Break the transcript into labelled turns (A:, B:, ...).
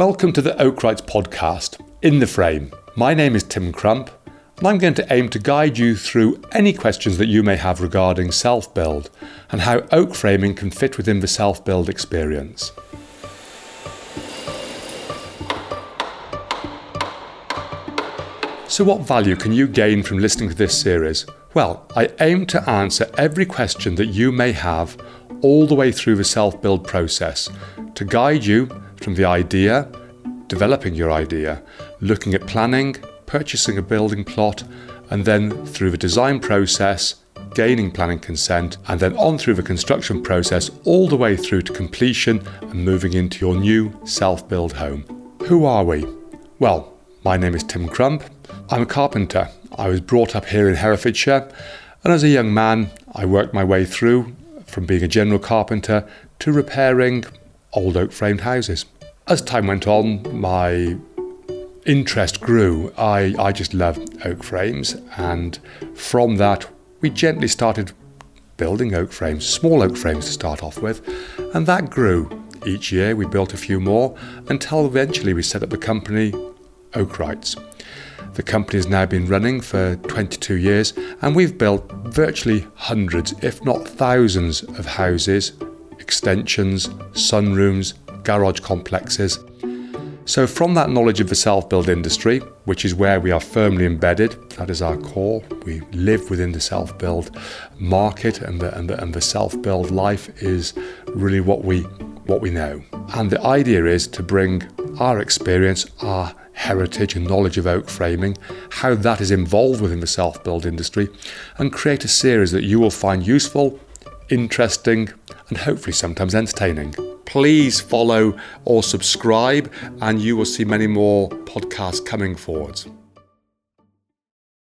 A: Welcome to the Oakwrights podcast, In the Frame. My name is Tim Crump, and I'm going to aim to guide you through any questions that you may have regarding self build and how oak framing can fit within the self build experience. So, what value can you gain from listening to this series? Well, I aim to answer every question that you may have all the way through the self build process to guide you from the idea, developing your idea, looking at planning, purchasing a building plot, and then through the design process, gaining planning consent, and then on through the construction process, all the way through to completion and moving into your new self build home. Who are we? Well, my name is Tim Crump. I'm a carpenter. I was brought up here in Herefordshire, and as a young man, I worked my way through from being a general carpenter to repairing old oak framed houses. As time went on, my interest grew. I, I just loved oak frames, and from that, we gently started building oak frames, small oak frames to start off with, and that grew. Each year we built a few more until eventually we set up the company Oakwrights. The company has now been running for 22 years and we've built virtually hundreds, if not thousands, of houses, extensions, sunrooms, garage complexes. So, from that knowledge of the self build industry, which is where we are firmly embedded, that is our core, we live within the self build market, and the, and the, and the self build life is really what we, what we know. And the idea is to bring our experience, our heritage and knowledge of oak framing, how that is involved within the self build industry, and create a series that you will find useful, interesting, and hopefully sometimes entertaining. Please follow or subscribe, and you will see many more podcasts coming forwards.